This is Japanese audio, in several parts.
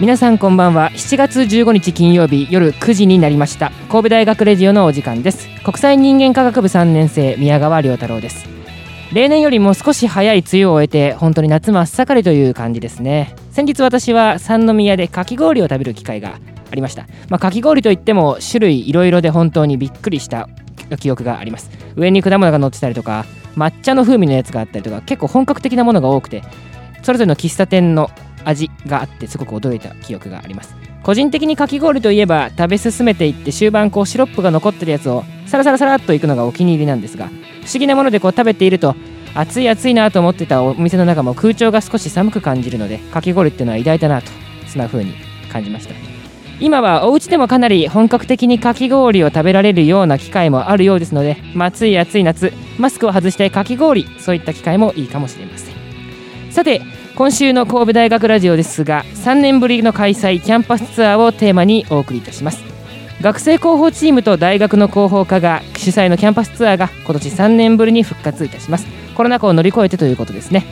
皆さんこんばんは。7月15日金曜日夜9時になりました。神戸大学レジオのお時間です。国際人間科学部3年生宮川亮太郎です。例年よりも少し早い梅雨を終えて本当に夏真っ盛りという感じですね。先日私は三宮でかき氷を食べる機会がありました、まあ、かき氷といっても種類いろいろで本当にびっくりした記憶があります。上に果物が乗ってたりとか抹茶の風味のやつがあったりとか結構本格的なものが多くてそれぞれの喫茶店の味があってすごく驚いた記憶があります。個人的にかき氷といえば食べ進めていって終盤こうシロップが残ってるやつをサラサラサラっといくのがお気に入りなんですが不思議なものでこう食べていると暑い暑いなと思ってたお店の中も空調が少し寒く感じるのでかき氷っていうのは偉大だなとそんな風に感じました。今はお家でもかなり本格的にかき氷を食べられるような機会もあるようですので、まあ、暑い暑い夏マスクを外してかき氷そういった機会もいいかもしれません。さて今週の神戸大学ラジオですが3年ぶりの開催キャンパスツアーをテーマにお送りいたします。学生広報チームと大学の広報課が主催のキャンパスツアーが今年3年ぶりに復活いたします。コロナ禍を乗り越えてということですね。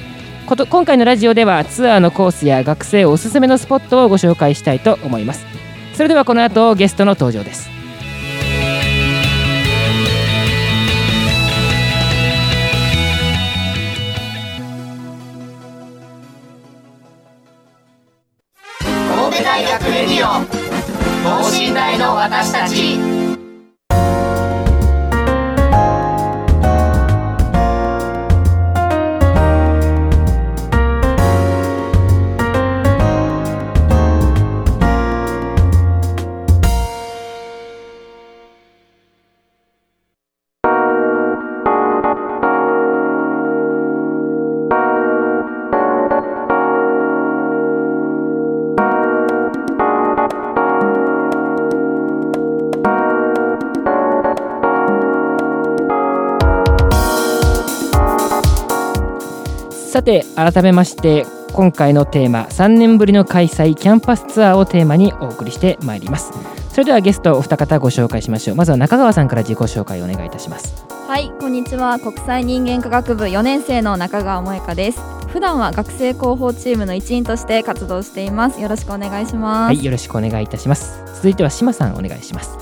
こと今回のラジオではツアーのコースや学生おすすめのスポットをご紹介したいと思います。それではこの後ゲストの登場です。等身大の私たち。さて改めまして今回のテーマ3年ぶりの開催キャンパスツアーをテーマにお送りしてまいります。それではゲストお二方ご紹介しましょう。まずは中川さんから自己紹介をお願いいたします。はいこんにちは。国際人間科学部4年生の中川萌香です。普段は学生広報チームの一員として活動しています。よろしくお願いします。はいよろしくお願いいたします。続いては島さんお願いします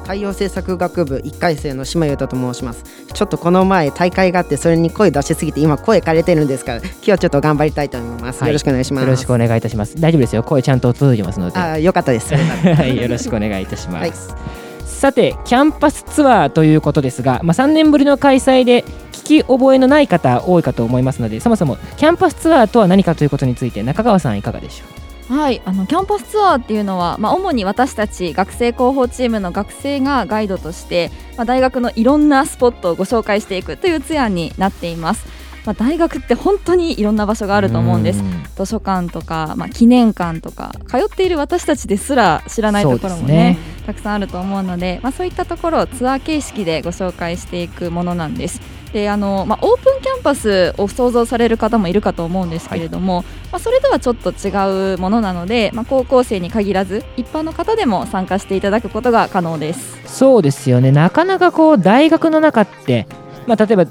海洋政策学部1回生の島優太と申します。ちょっとこの前大会があってそれに声出しすぎて今声枯れてるんですから今日はちょっと頑張りたいと思います、はい、よろしくお願いします。よろしくお願いいたします。大丈夫ですよ。声ちゃんと届いてますので。あよかったです。はいよろしくお願いいたします、はい、さてキャンパスツアーということですが、まあ、3年ぶりの開催で聞き覚えのない方多いかと思いますのでそもそもキャンパスツアーとは何かということについて中川さんいかがでしょう？はいあのキャンパスツアーっていうのは、まあ、主に私たち学生広報チームの学生がガイドとして、まあ、大学のいろんなスポットをご紹介していくというツアーになっています。まあ、大学って本当にいろんな場所があると思うんです図書館とか、まあ、記念館とか通っている私たちですら知らないところもね、ね、たくさんあると思うので、まあ、そういったところをツアー形式でご紹介していくものなんです。であのまあ、オープンキャンパスを想像される方もいるかと思うんですけれども、はい、まあ、それとはちょっと違うものなので、まあ、高校生に限らず一般の方でも参加していただくことが可能ですそうですよねなかなかこう大学の中って、まあ、例えば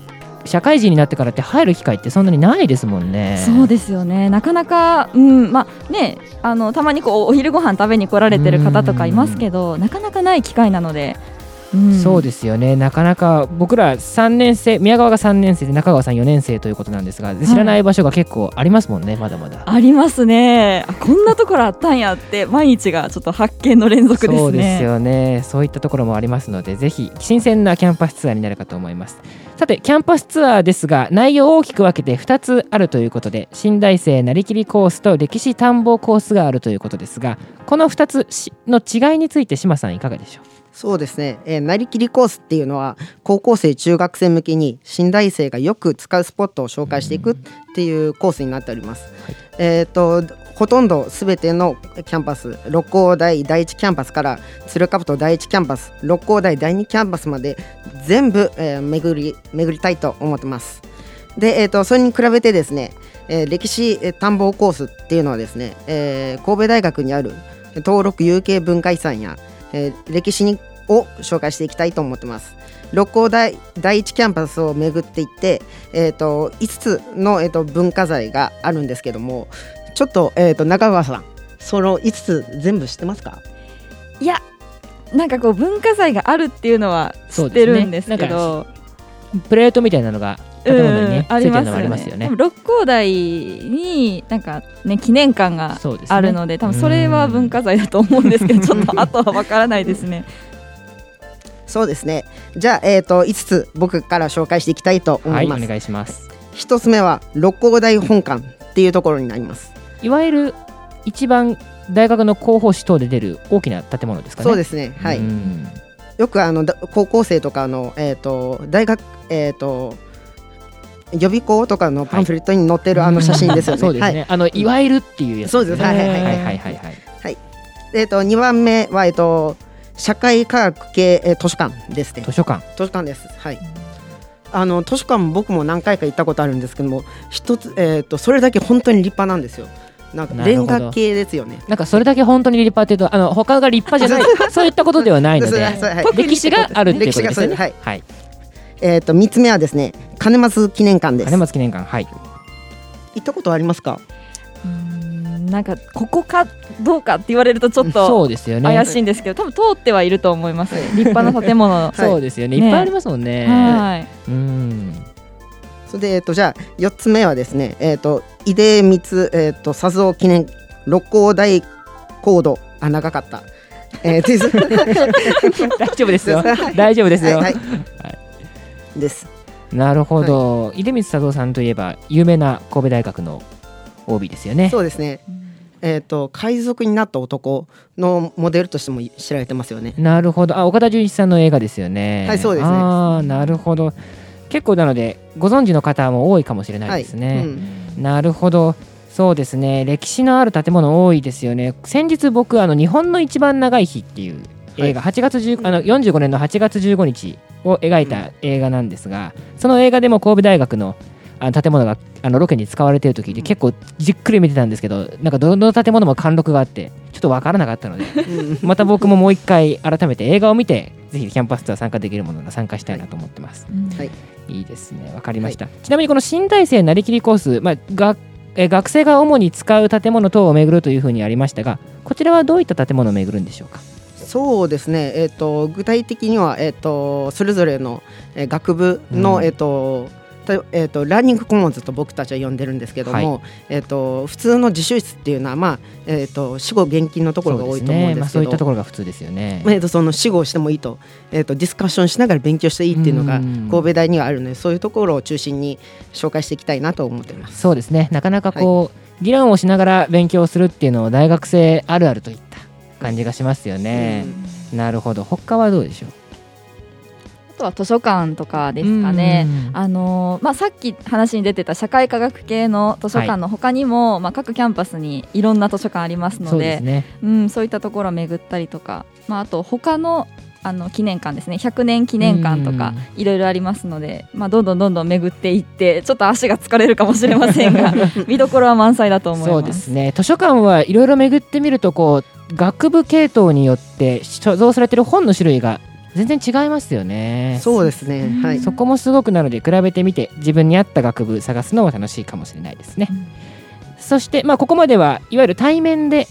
社会人になってからって入る機会ってそんなにないですもんね。そうですよね。なかなか、うんまあね、あのたまにこうお昼ご飯食べに来られてる方とかいますけど、なかなかない機会なので、うん。そうですよね。なかなか僕ら3年生宮川が3年生で中川さん4年生ということなんですが知らない場所が結構ありますもんね、まだまだ。ありますね。あこんなところあったんやって毎日がちょっと発見の連続ですね。そうですよね。そういったところもありますのでぜひ新鮮なキャンパスツアーになるかと思います。さてキャンパスツアーですが内容を大きく分けて2つあるということで新大生なりきりコースと歴史探訪コースがあるということですがこの2つしの違いについて島さんいかがでしょう？そうですね、えーなりきりコースっていうのは高校生中学生向けに新大生がよく使うスポットを紹介していくっていうコースになっております。えっ、とほとんどすべてのキャンパス六甲台第一キャンパスから鶴甲第一キャンパス六甲台第二キャンパスまで全部、えー巡り巡りたいと思ってます。で、えー、とそれに比べてですね、えー歴史えー探訪コースっていうのはですね、えー神戸大学にある登録有形文化遺産や、えー歴史にを紹介していきたいと思ってます。六甲台第一キャンパスを巡っていって、えー、と5つの、えー、と文化財があるんですけどもちょっと,、えー、と中川さんその5つ全部知ってますか？いやなんかこう文化財があるっていうのは知ってるんですけど。プレートみたいなのが建物にね、うんありますついてるのがありよね。ますよね。でも六甲台になんかね記念館があるので多分それは文化財だと思うんですけど ちょっとあとはわからないですね。そうですね。じゃあ、えー、と5つ僕から紹介していきたいと思はいいおます、願いします。1つ目は六甲大本館っていうところになります。いわゆる一番大学の広報誌等で出る大きな建物ですかね。そうですね。はい、うん。よくあのだ高校生とかの、えー、と大学えっ、と予備校とかのパンフレットに載ってるあの写真ですよね。そうですね、はい。あのいわゆるっていうやつそうです。はいはいはいはいはい。はい。はい。えっ、と2番目はえっ、と社会科学系、えー図書館ですね。図。書館。図書館です。はい。あの図書館僕も何回か行ったことあるんですけども、一つえっ、とそれだけ本当に立派なんですよ。なんかレンガ系ですよね。なんかそれだけ本当に立派っていうとあの他が立派じゃない。そう。いったことではないので歴史があるっていうことですよね。はい。はいえっ、と三つ目はですね、金松記念館です。金松記念館はい。行ったことありますか？うーんなんかここかどうかって言われるとちょっそとうですよね。怪しいんですけど多分通ってはいると思います。立派な建物。は そうですよね。ね。いっぱいありますもんね。はい。うん。それで、えっと、じゃあ4つ目はですね、えっと、井出光、えっと、佐蔵記念六甲大コードあ長かった、えー、です。大丈夫ですよ。はい。大丈夫ですよ。はい、はいです。なるほど。出光佐藤さんといえば有名な神戸大学の OB ですよね。そうですね。えっと海賊になった男のモデルとしても知られてますよね。なるほど。あ岡田准一さんの映画ですよね。はいそうですね。ああなるほど。結構なのでご存知の方も多いかもしれないですね、うん。なるほど。そうですね。歴史のある建物多いですよね。先日僕あの日本の一番長い日っていう映画、8月10あの45年の8月15日を描いた映画なんですが、その映画でも神戸大学のあの建物があのロケに使われている時で結構じっくり見てたんですけどなんかどの建物も貫禄があってちょっと分からなかったのでうん。また僕ももう一回改めて映画を見てぜひキャンパスツアー参加できるものが参加したいなと思ってます。はい。いいですね、わかりました。ちなみにこの新大生なりきりコース、まあ、がえー学生が主に使う建物等を巡るというふうにありましたが、こちらはどういった建物を巡るんでしょうか？そうですね、えっと具体的には、えっとそれぞれの、えー学部の、うん。えっとたえっとラーニングコモンズと僕たちは呼んでるんですけども、はえっと普通の自習室っていうのは、まあえっと死後現金のところが多いと思うんまあ、ですけどそういったところが普通ですよね。まあえっとその死後をしてもいいと,、えっとディスカッションしながら勉強していいっていうのがうん。神戸大にはあるのでそういうところを中心に紹介していきたいなと思っています。そうですね、なかなかこう、議論をしながら勉強するっていうのを大学生あるあるといった感じがしますよね。なるほど、他はどうでしょう？あとは図書館とかですかね。うんあのーまあ、さっき話に出てた社会科学系の図書館の他にも、まあ、各キャンパスにいろんな図書館ありますのそうでですね。うん、そういったところを巡ったりとか、まあ、あと他のあの記念館ですね。100年記念館とかいろいろありますので、まあ、どんどんどんどん巡っていってちょっと足が疲れるかもしれませんが 見どころは満載だと思います。そうですね。図書館はいろいろ巡ってみるとこう学部系統によって所蔵されてる本の種類が全然違いますよね。そうですね、はい、そこもすごくなので比べてみて自分に合った学部探すのも楽しいかもしれないですね、うん。そしてまあここまではいわゆる対面で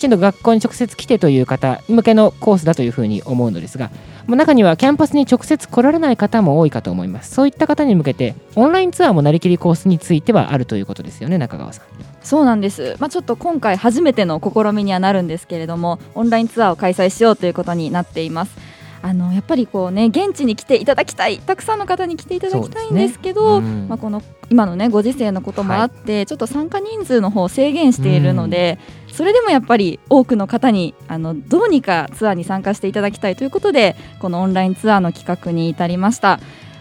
きちんと学校に直接来てという方向けのコースだというふうに思うのですがまあ中にはキャンパスに直接来られない方も多いかと思います。そういった方に向けてオンラインツアーもなりきりコースについてはあるということですよね中川さん。そうなんです、まあ、ちょっと今回初めての試みにはなるんですけれどもオンラインツアーを開催しようということになっています。あのやっぱりこうね現地に来ていただきたいたくさんの方に来ていただきたいんですけどね。うん。まあ、この今のねご時世のこともあって、ちょっと参加人数の方を制限しているので、それでもやっぱり多くの方にあのどうにかツアーに参加していただきたいということでこのオンラインツアーの企画に至りました。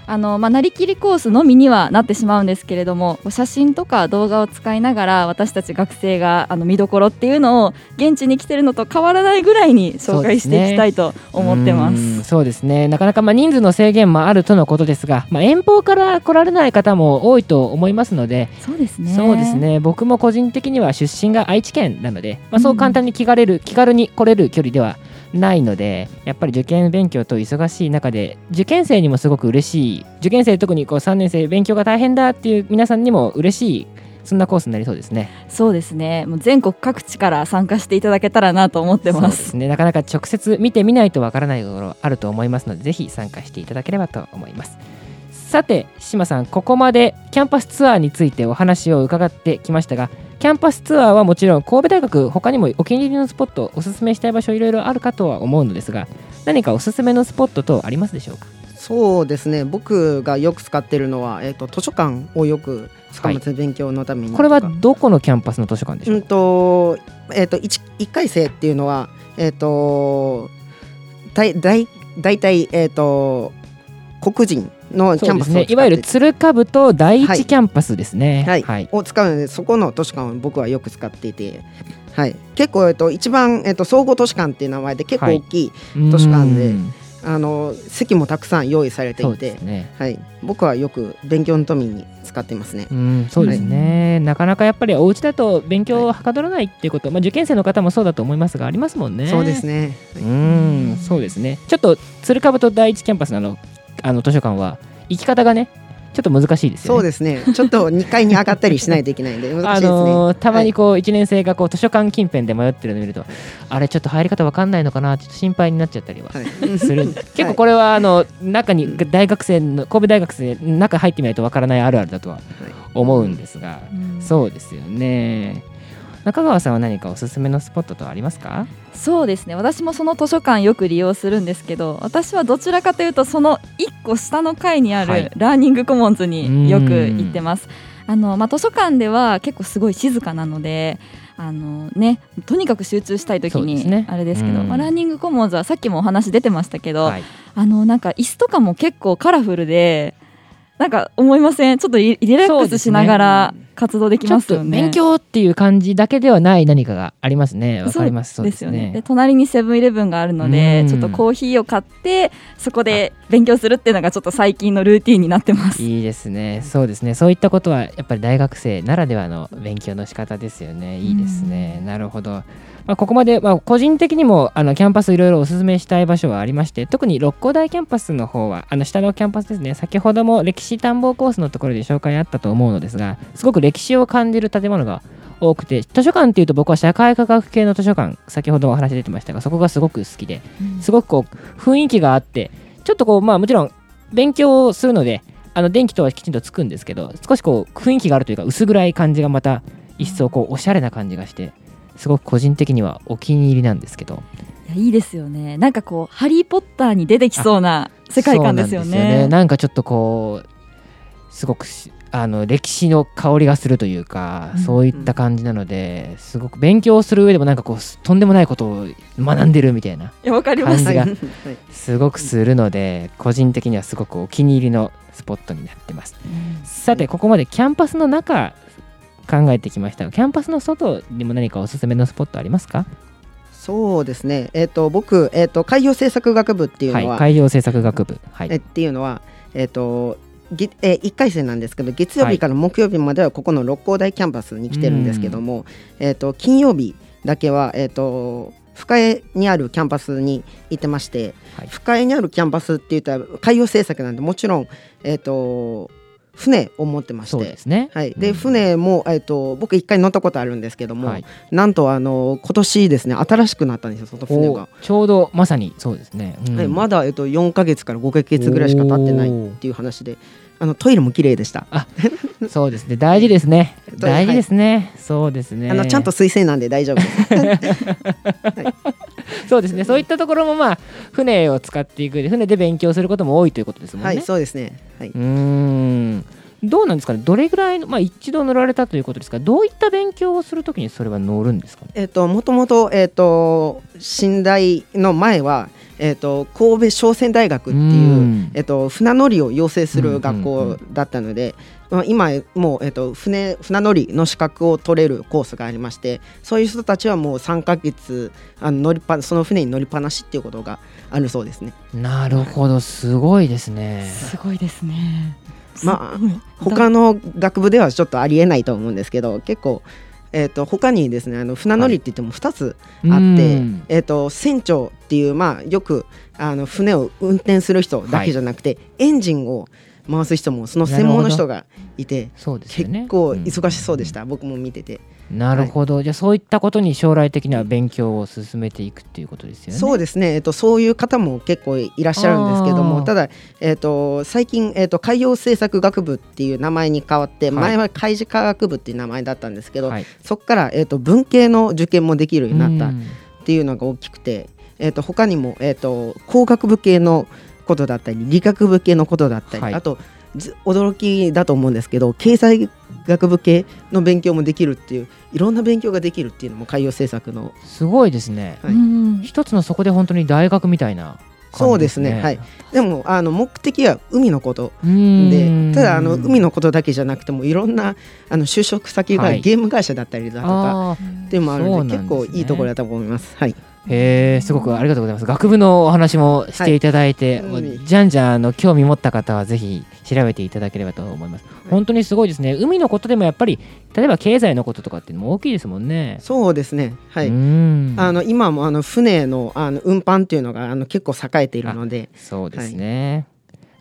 あのまあ、なりきりコースのみにはなってしまうんですけれども写真とか動画を使いながら私たち学生があの見どころっていうのを現地に来てるのと変わらないぐらいに紹介していきたいと思ってまうす。んそうですねなかなかまあ人数の制限もあるとのことですが、まあ、遠方から来られない方も多いと思いますのでそうですね。そうです。ね僕も個人的には出身が愛知県なので、まあ、そう簡単に気軽る、気軽に来れる距離ではないのでやっぱり受験勉強と忙しい中で受験生にもすごく嬉しい受験生特にこう3年生勉強が大変だっていう皆さんにも嬉しいそんなコースになりそうですね。そうですね。もう全国各地から参加していただけたらなと思ってま。そうですすねなかなか直接見てみないとわからないところあると思いますのでぜひ参加していただければと思いますさて島さんここまでキャンパスツアーについてお話を伺ってきましたがキャンパスツアーはもちろん神戸大学他にもお気に入りのスポットおすすめしたい場所いろいろあるかとは思うのですが何かおすすめのスポット等ありますでしょうか？そうですね。僕がよく使ってるのは、えー、と図書館をよく使います、勉強のために。これはどこのキャンパスの図書館でしょううんか、とえっ、と 1, 一回生っていうのはえっ、と大大大体えっ、と黒人のキャンパスをねいわゆる鶴かぶと第はい一キャンパスですね。はい。はい、を使うのでそこの図書館を僕はよく使っていて、はい、結構、えっと、一番、えっと、総合図書館っていう名前で結構大きい、図書館でうん。あの席もたくさん用意されていて。ね。はい、僕はよく勉強のために使っていますね。うん、そうですね、なかなかやっぱりお家だと勉強をはかどらないっていうこと、まあ、受験生の方もそうだと思いますがありますもんね。そうですね。うんそうですね。ちょっと鶴かぶと第一キャンパスのあのあの図書館は行き方がねちょっと難しいですよね。そうですね。ちょっと2階に上がったりしないといけないんで 難しいあですね。のーたまにこう1年生がこう図書館近辺で迷ってるのを見るとあれちょっと入り方わかんないのかなちょっと心配になっちゃったりははい、はいする結構これはあの中に大学生の神戸大学生中入ってみないとわからないあるあるだとは思うんですが、うん。そうですよね中川さんは何かおすすめのスポットとありますか？そうですね。私もその図書館よく利用するんですけど私はどちらかというとその1個下の階にあはい。るラーニングコモンズによく行ってます。あのまあ、図書館では結構すごい静かなのであの、ね、とにかく集中したい時にそうですね。あれですけどうん。まあ、ラーニングコモンズはさっきもお話出てましたけど、はい。あのなんか椅子とかも結構カラフルでなんか思いません？ちょっとリリラックスしながら活動できちょっとますよね。勉強っていう感じだけではない何かがありますね。わかります。そうですよね。でね隣にセブンイレブンがあるのでうん。ちょっとコーヒーを買ってそこで勉強するっていうのがちょっと最近のルーティンになってます。いいですね。そうですね。そういったことはやっぱり大学生ならではの勉強の仕方ですよね。いいですね。なるほど。まあ、ここまで、まあ、個人的にもあのキャンパスいろいろおすすめしたい場所はありまして特に六甲台キャンパスの方はあの下のキャンパスですね。先ほども歴史探訪コースのところで紹介あったと思うのですがすごく歴史を感じる建物が多くて図書館っていうと僕は社会科学系の図書館先ほどお話出てましたがそこがすごく好きですごくこう雰囲気があってちょっとこうまあもちろん勉強をするのであの電気とはきちんとつくんですけど少しこう雰囲気があるというか薄暗い感じがまた一層こうおしゃれな感じがしてすごく個人的にはお気に入りなんですけどいやいいですよね。なんかこうハリー・ポッターに出てきそうな世界観ですよそうなんね。なんかちょっとこうすごくしあの歴史の香りがするというか、うん。そういった感じなのですごく勉強する上でもなんかこうとんでもないことを学んでるみたいないやわかります。感じがはい。すごくするので個人的にはすごくお気に入りのスポットになってます。さてここまでキャンパスの中考えてきました。がキャンパスの外にも何かおすすめのスポットありますか？そうですね。えっ、と僕えっ、と海洋政策学部っていうのは、はい。海洋政策学部。はい。えっていうのはえっ、とげえー、1回生なんですけど月曜日から木曜日まではここの六甲台キャンパスに来てるんですけども、えー、と金曜日だけは、えー、と深江にあるキャンパスに行ってまして、はい。深江にあるキャンパスって言ったら海洋政策なんでもちろん、えー、と船を持ってまして。そうです。ね。はい、でうん。船も、えっと僕一回乗ったことあるんですけども、はい。なんとあの今年ですね新しくなったんですよその船おが、ちょうどまさにそうですね、うん。はい、まだ、えっと、4か月から5か月ぐらいしか経ってないっていう話であのトイレも綺麗でした、そうですね。大事ですね。はい。大事ですね、そうですね。あのちゃんと水性なんで大丈夫です そうですね。そういったところもまあ船を使っていくで船で勉強することも多いということですもんね、はいそうですね。はい。うーん。どうなんですかね。どれぐらいの、まあ、一度乗られたということですがどういった勉強をするときにそれは乗るんですか？ねえっともともとえっと寝台の前はえっと神戸商船大学っていううん。えっと、船乗りを養成する学うんうん校だったので、まあ今もう、えっと、船船乗りの資格を取れるコースがありましてそういう人たちはもう3ヶ月あの乗りっぱその船に乗りっぱなしっていうことがあるそうですね。なるほどすごいですねすごいですね。まあ他の学部ではちょっとありえないと思うんですけど結構、えっと他にですねあの船乗りって言っても2つあって、うんえっと船長っていう、まあ、よくあの船を運転する人だけじゃなくて、エンジンを回す人もその専門の人がいてそうですよね。結構忙しそうでした、僕も見てて、なるほど、じゃあそういったことに将来的には勉強を進めていくっていうことですよね。そうですね、えっと、そういう方も結構いらっしゃるんですけどもただ、えっと、最近、えっと、海洋政策学部っていう名前に変わって、はい。前は海事科学部っていう名前だったんですけど、はい、そこから、えっと、文系の受験もできるようになったうん。っていうのが大きくて、えー、と他にも、えー、と工学部系のことだったり理学部系のことだったり、はい。あとず驚きだと思うんですけど経済学部系の勉強もできるっていういろんな勉強ができるっていうのも海洋政策のすごいですね。はい。うん一つのそこで本当に大学みたいな感じそうですね。はい。でもあの目的は海のこと。でただあの海のことだけじゃなくてもいろんなあの就職先がはい。ゲーム会社だったりだとか、あっていうのもあるのでね。結構いいところだと思います。はい。ーへえすごくありがとうございます。学部のお話もしていただいて、はいじゃんじゃんあの興味持った方はぜひ調べていただければと思います。本当にすごいですね。海のことでもやっぱり例えば経済のこととかっていうのも大きいですもんね。そうですねはいあの今もあの船のあの運搬っていうのがあの結構栄えているのでそうですね。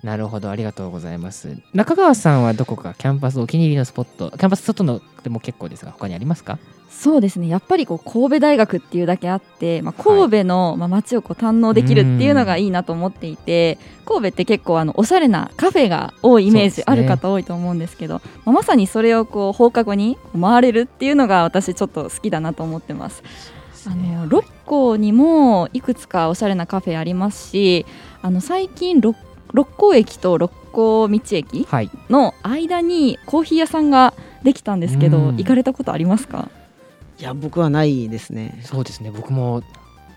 なるほど、ありがとうございます。中川さんはどこかキャンパスお気に入りのスポット、キャンパス外のでも結構ですが、他にありますか？そうですね。やっぱりこう神戸大学っていうだけあって、まあ、神戸の、まあ、街をこう堪能できるっていうのがいいなと思っていて神戸って結構あのおしゃれなカフェが多いイメージある方多いと思うんですけどまあ、まさにそれをこう放課後に回れるっていうのが私ちょっと好きだなと思ってます。あの六甲にもいくつかおしゃれなカフェありますしあの最近六六甲駅と六甲道駅はい。の間にコーヒー屋さんができたんですけどうん。行かれたことありますか？いや僕はないですねそうですね。僕も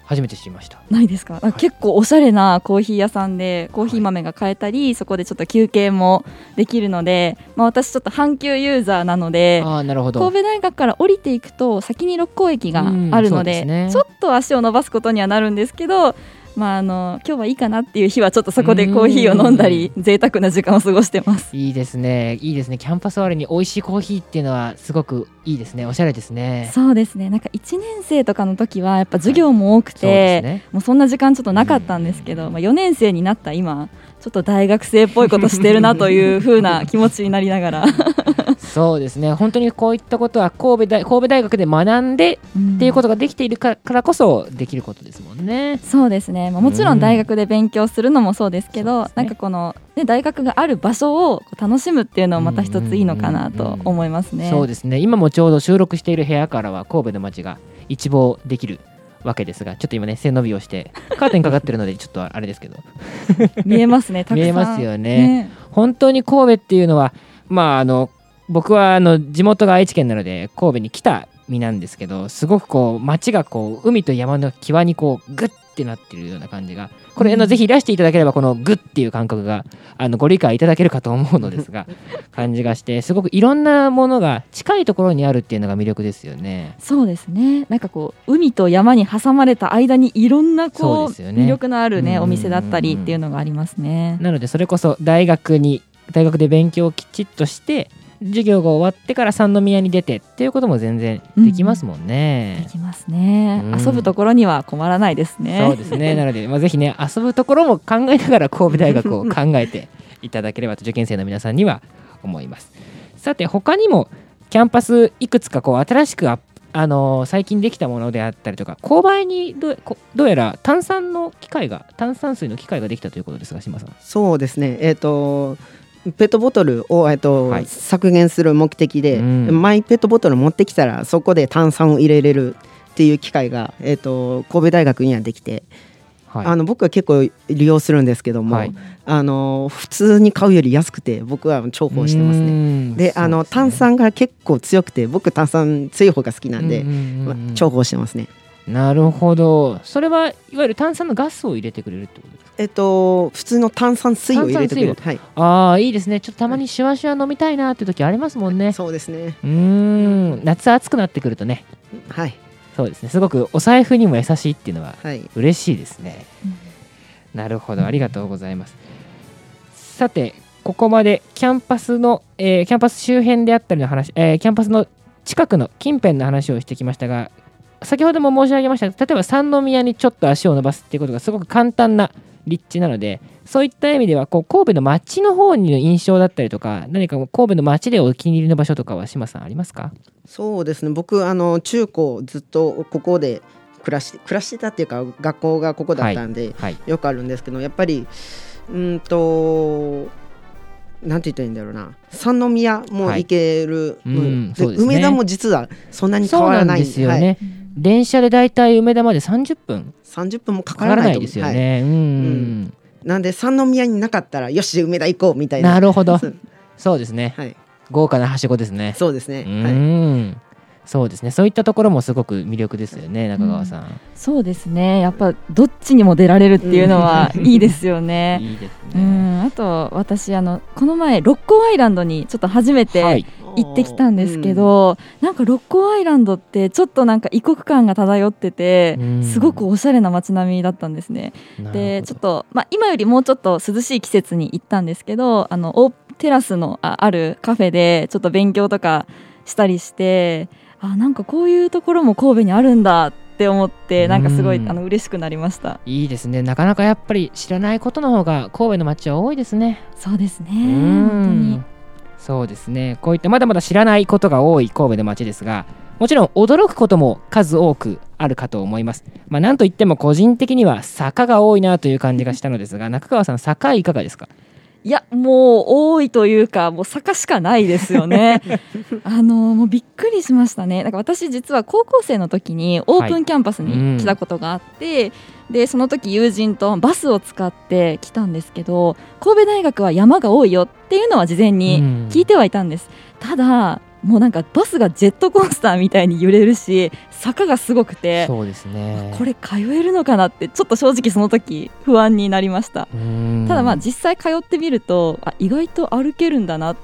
初めて知りました。ないですか、い結構おしゃれなコーヒー屋さんでコーヒー豆が買えたり、そこでちょっと休憩もできるので、まあ、私ちょっと阪急ユーザーなのでああ、なるほど。神戸大学から降りていくと先に六甲駅がうんあるので,、ですねちょっと足を伸ばすことにはなるんですけど、まあ、あの今日はいいかなっていう日はちょっとそこでコーヒーを飲んだり贅沢な時間を過ごしてます。いいですね。いいですね。キャンパス終わりに美味しいコーヒーっていうのはすごくいいですね。おしゃれですね。そうですねなんか1年生とかの時はやっぱ授業も多くて、そうですね。もうそんな時間ちょっとなかったんですけど、まあ、4年生になった今ちょっと大学生っぽいことしてるなという風な気持ちになりながら。そうですね。本当にこういったことは神戸大神戸大学で学んでっていうことができているかからこそできることですもんね。そうですね、まあ、もちろん大学で勉強するのもそうですけど、そうですね。なんかこの、ね、大学がある場所を楽しむっていうのもまた一ついいのかなと思いますね。そうですね。今もちょうど収録している部屋からは神戸の街が一望できるわけですがちょっと今ね背伸びをしてカーテンかかってるのでちょっとあれですけど。見えますね たくさん。見えますよね。本当に神戸っていうのはまああの僕はあの地元が愛知県なので神戸に来た身なんですけどすごくこう街がこう海と山の際にこうグッてなってるような感じがこれあのうんぜひいらしていただければこのグッっていう感覚があのご理解いただけるかと思うのですが 感じがしてすごくいろんなものが近いところにあるっていうのが魅力ですよね。そうですねなんかこう海と山に挟まれた間にいろんなそこうね魅力のあるね、うんお店だったりっていうのがありますね。なのでそれこそ大学に大学で勉強をきちっとして授業が終わってから三宮に出てっていうことも全然できますもんでね。きますね、うん。遊ぶところには困らないですね。そうですね。なので、まあ、ぜひね遊ぶところも考えながら神戸大学を 考えていただければと受験生の皆さんには思います。さて他にもキャンパスいくつかこう新しくアップあのー最近できたものであったりとか勾配にどどうやら炭酸の機械が炭酸水の機械ができたということですが島さん。そうですね。えっ、とペットボトルを、えっとはい。削減する目的で、うん。マイペットボトル持ってきたらそこで炭酸を入れれるっていう機械が、えっと神戸大学にはできて、はい。あの僕は結構利用するんですけども、はい。あの普通に買うより安くて僕は重宝してますね。ねであの炭酸が結構強くて僕炭酸強い方が好きなんで、重宝してますね。なるほど。それはいわゆる炭酸のガスを入れてくれるってことですか？えっと普通の炭酸水を入れてくれる。はい。ああいいですね。ちょっとたまにシュワシュワ飲みたいなって時ありますもんね。そうですね。うーん。夏暑くなってくるとね。はい。そうですね。すごくお財布にも優しいっていうのははい。嬉しいですね、なるほど。ありがとうございます。さてここまでキャンパスの、えーキャンパス周辺であったりの話、えーキャンパスの近くの近辺の話をしてきましたが先ほども申し上げましたが例えば三宮にちょっと足を伸ばすっていうことがすごく簡単な立地なのでそういった意味ではこう神戸の街の方にの印象だったりとか何か神戸の街でお気に入りの場所とかは島さんありますか？そうですね。僕あの中高ずっとここで暮らし暮らしてたっていうか学校がここだったんで、はい。よくあるんですけどやっぱりうーんとなんて言ったらいいんだろうな。三宮も行ける、はい。うんね。梅田も実はそんなに変そうなわらないんですよね、はい、電車でだいたい梅田まで30分。30分もかかからないいですよはい。ね、うんん。なんで三宮になかったらよし梅田行こうみたいな。なるほど。そうですね。はい。豪華なはしごですね。そうですね、そうですね。そういったところもすごく魅力ですよね中川さん、そうですね。やっぱどっちにも出られるっていうのはいいですよね。いいですうね、ん、あと私あのこの前六甲アイランドにちょっと初めはてい行ってきたんですけど、なんか六甲アイランドってちょっとなんか異国感が漂っててうん。すごくおしゃれな街並みだったんですね。でちょっと、まあ、今よりもうちょっと涼しい季節に行ったんですけどあのオーテラスのああるカフェでちょっと勉強とかしたりしてあなんかこういうところも神戸にあるんだって思ってなんかすごいうんあの嬉しくなりました。いいですね。なかなかやっぱり知らないことの方が神戸の街は多いですね。そうですね。う本当んにそうですね。こういったまだまだ知らないことが多い神戸の街ですがもちろん驚くことも数多くあるかと思います。まあなんといっても個人的には坂が多いなという感じがしたのですが中川さん坂いかがですか？いやもう多いというかもう坂しかないですよね。あのもうびっくりしましたね。なんか私実は高校生の時にオープンキャンパスに来たことがあって、でその時友人とバスを使って来たんですけど神戸大学は山が多いよっていうのは事前に聞いてはいたんです、ただもうなんかバスがジェットコースターみたいに揺れるし坂がすごくてそうですね。これ通えるのかなってちょっと正直その時不安になりました。うん。ただまあ実際通ってみるとあ意外と歩けるんだなっ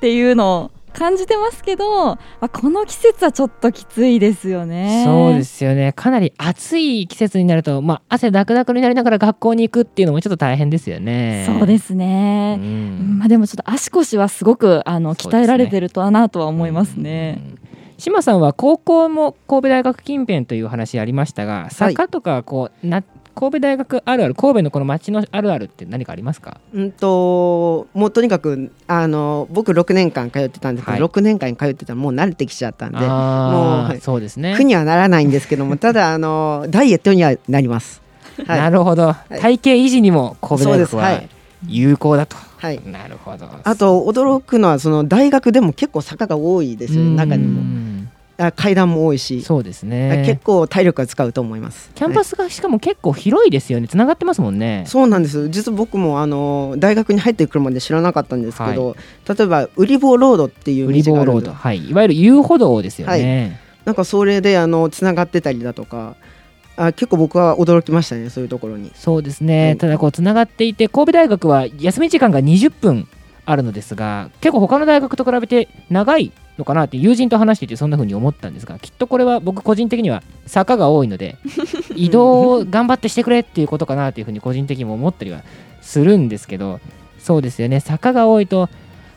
ていうのを感じてますけど、まあ、この季節はちょっときついですよね。そうですよねかなり暑い季節になると、まあ、汗だくだくになりながら学校に行くっていうのもちょっと大変ですよね。そうですすね。んまあでもちょっと足腰はすごくあの鍛えられてるとはなとは思いますね。うん。島さんは高校も神戸大学近辺という話ありましたが坂とかこうな神戸大学あるある神戸のこの街のあるあるって何かありますか？うんともうとにかくあの僕6年間通ってたんですけど、はい。6年間通ってたらもう慣れてきちゃったんでもう、そうですね。苦にはならないんですけども ただあのダイエットにはなります。はい、なるほど、い。体型維持にも神戸大学は有効だと、はい。なるほど。あと驚くのはその大学でも結構坂が多いですよね中にも階段も多いし、そうですね。結構体力が使うと思います。キャンパスがしかも結構広いですよね。つながってますもんね。そうなんです。実は僕もあの大学に入ってくるまで知らなかったんですけど、例えばウリボーロードっていうウリボーロード、道がある。んですはい、いわゆる遊歩道ですよね、なんかそれであのつながってたりだとかあ結構僕は驚きましたねそういうところに。そうですね、はい。ただこうつながっていて神戸大学は休み時間が20分あるのですが結構他の大学と比べて長いのかなって友人と話していてそんな風に思ったんですがきっとこれは僕個人的には坂が多いので 移動を頑張ってしてくれっていうことかなというふうに個人的にも思ったりはするんですけどそうですよね。坂が多いと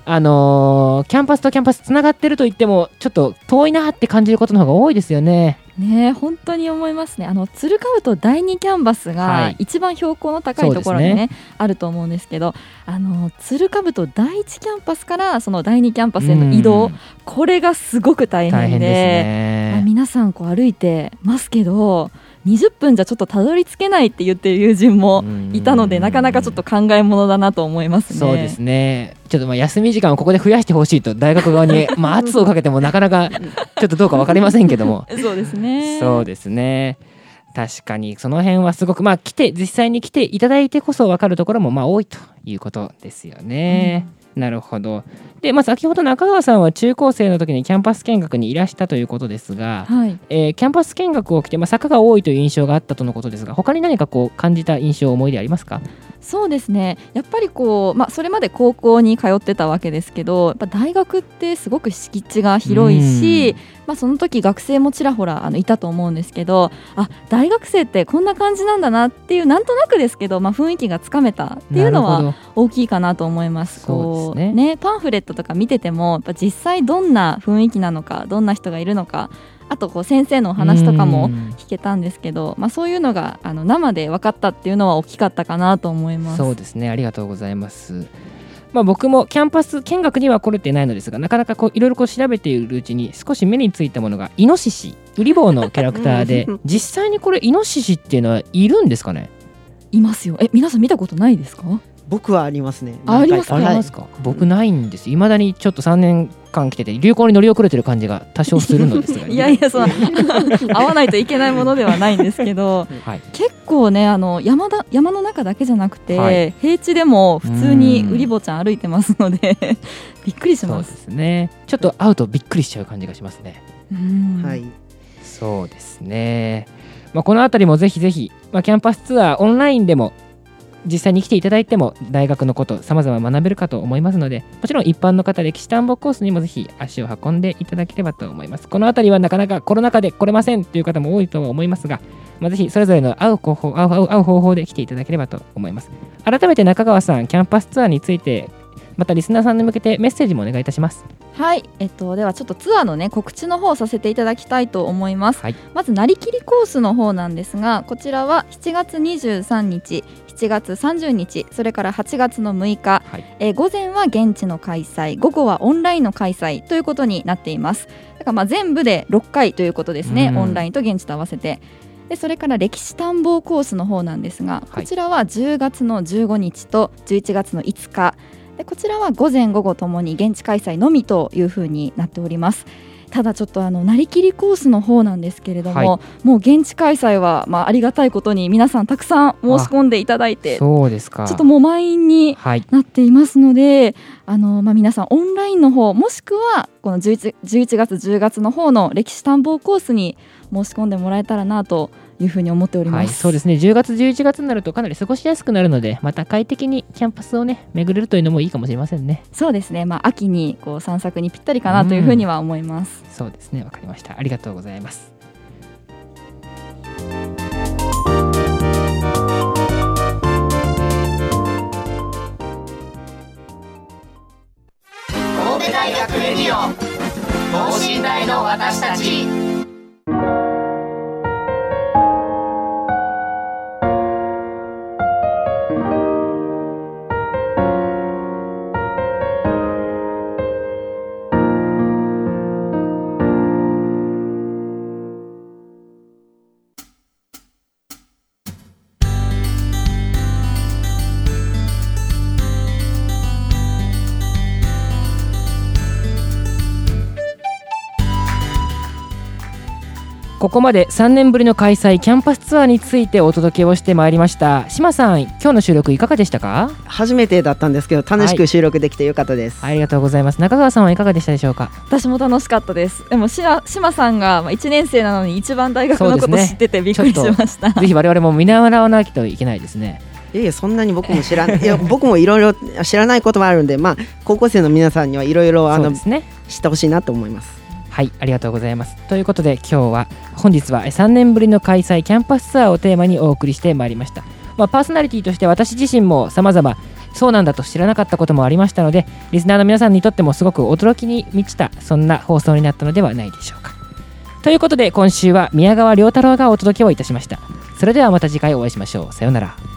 あのーキャンパスとキャンパスつながってると言ってもちょっと遠いなって感じることの方が多いですよねね本当に思いますね。あの鶴かぶと第2キャンバスはがい。一番標高の高いところにね,、そうですあると思うんですけどあの鶴かぶと第1キャンパスからその第2キャンパスへの移動うんこれがすごく大変でね。皆さんこう歩いてますけど20分じゃちょっとたどり着けないって言ってる友人もいたのでなかなかちょっと考えものだなと思いますね。そうですね。ちょっとまあ休み時間をここで増やしてほしいと大学側に まあ圧をかけてもなかなかちょっとどうかわかりませんけども。そうですね。そうですね。確かにその辺はすごくまあ来て実際に来ていただいてこそ分かるところもまあ多いということですよね。なるほど。で、まあ、先ほど中川さんは中高生の時にキャンパス見学にいらしたということですが、はい。えーキャンパス見学を来て、まあ、坂が多いという印象があったとのことですが他に何かこう感じた印象思い出ありますか？そうですね。やっぱりこう、まあ、それまで高校に通ってたわけですけどやっぱ大学ってすごく敷地が広いし、まあ、その時学生もちらほらあのいたと思うんですけどあ大学生ってこんな感じなんだなっていうなんとなくですけど、まあ、雰囲気がつかめたっていうのは大きいかなと思います。そうね。こねパンフレットとか見ててもやっぱ実際どんな雰囲気なのかどんな人がいるのかあとこう先生のお話とかもうん聞けたんですけど、まあ、そういうのがあの生で分かったっていうのは大きかったかなと思います。そうですねありがとうございます。まあ、僕もキャンパス見学には来れてないのですがなかなかこういろいろこう調べているうちに少し目についたものがイノシシウリ坊のキャラクターでうん 実際にこれイノシシっていうのはいるんですかね？いますよ。え、皆さん見たことないですか？僕はありますね。あありますか？ありますか、僕ないんです。いまだにちょっと3年間来てて流行に乗り遅れてる感じが多少するのですが、いやいや、その 合わないといけないものではないんですけど、はい、結構ね、あの山だ山の中だけじゃなくて、はい。平地でも普通にウリボちゃん歩いてますので、びっくりしま。そうですすね。ちょっと会うとびっくりしちゃう感じがしますね。うん。はい。そうですね、まあ、この辺りもぜひぜひ、まあ、キャンパスツアーオンラインでも実際に来ていただいても大学のことさまざま学べるかと思いますのでもちろん一般の方歴史探訪コースにもぜひ足を運んでいただければと思います。この辺りはなかなかコロナ禍で来れませんという方も多いとは思いますが、まあ、ぜひそれぞれの会う方法会う会う会う方法で来ていただければと思います。改めて中川さんキャンパスツアーについてまたリスナーさんに向けてメッセージもお願いいたします。はい、えっとではちょっとツアーのね告知の方をさせていただきたいと思います。はい。まずなりきりコースの方なんですが、こちらは7月23日、7月30日、それから8月の6日、はい。えー午前は現地の開催、午後はオンラインの開催ということになっています。だからまあ全部で6回ということですね、うん。オンラインと現地と合わせて。でそれから歴史探訪コースの方なんですが、はい。こちらは10月の15日と11月の5日。でこちらは午前午後ともに現地開催のみというふうになっておりますただちょっとあのなりきりコースの方なんですけれども、はい。もう現地開催はまあありがたいことに皆さんたくさん申し込んでいただいてちそうですか。ょっともう満員にはい。なっていますのであの、まあ、皆さんオンラインの方もしくはこの 11, 11月10月の方の歴史探訪コースに申し込んでもらえたらなというふうに思っております。はい、そうですね。10月11月になるとかなり過ごしやすくなるのでまた快適にキャンパスをね巡れるというのもいいかもしれませんね。そうですね、まあ、秋にこう散策にぴったりかなというふうには思います。そうですね。わかりました。ありがとうございます。神戸大学レディオ等身大の私たちここまで3年ぶりの開催キャンパスツアーについてお届けをしてまいりました。島さん今日の収録いかがでしたか？初めてだったんですけど楽しく収録できてよかったです。ありがとうございます。中川さんはいかがでしたでしょうか？私も楽しかったです。でもしま島さんがまあ1年生なのに一番大学のこと知っててびっくりしました。ぜひ我々も見習わなきゃいけないですね。いえいえそんなに僕も知らない。いや僕もいろいろ知らないこともあるんで、まあ高校生の皆さんにはいろいろあのね。知ってほしいなと思います。はいありがとうございます。ということで今日は本日は3年ぶりの開催キャンパスツアーをテーマにお送りしてまいりました、まあ、パーソナリティとして私自身も様々そうなんだと知らなかったこともありましたのでリスナーの皆さんにとってもすごく驚きに満ちたそんな放送になったのではないでしょうか。ということで今週は宮川亮太郎がお届けをいたしました。それではまた次回お会いしましょう。さようなら。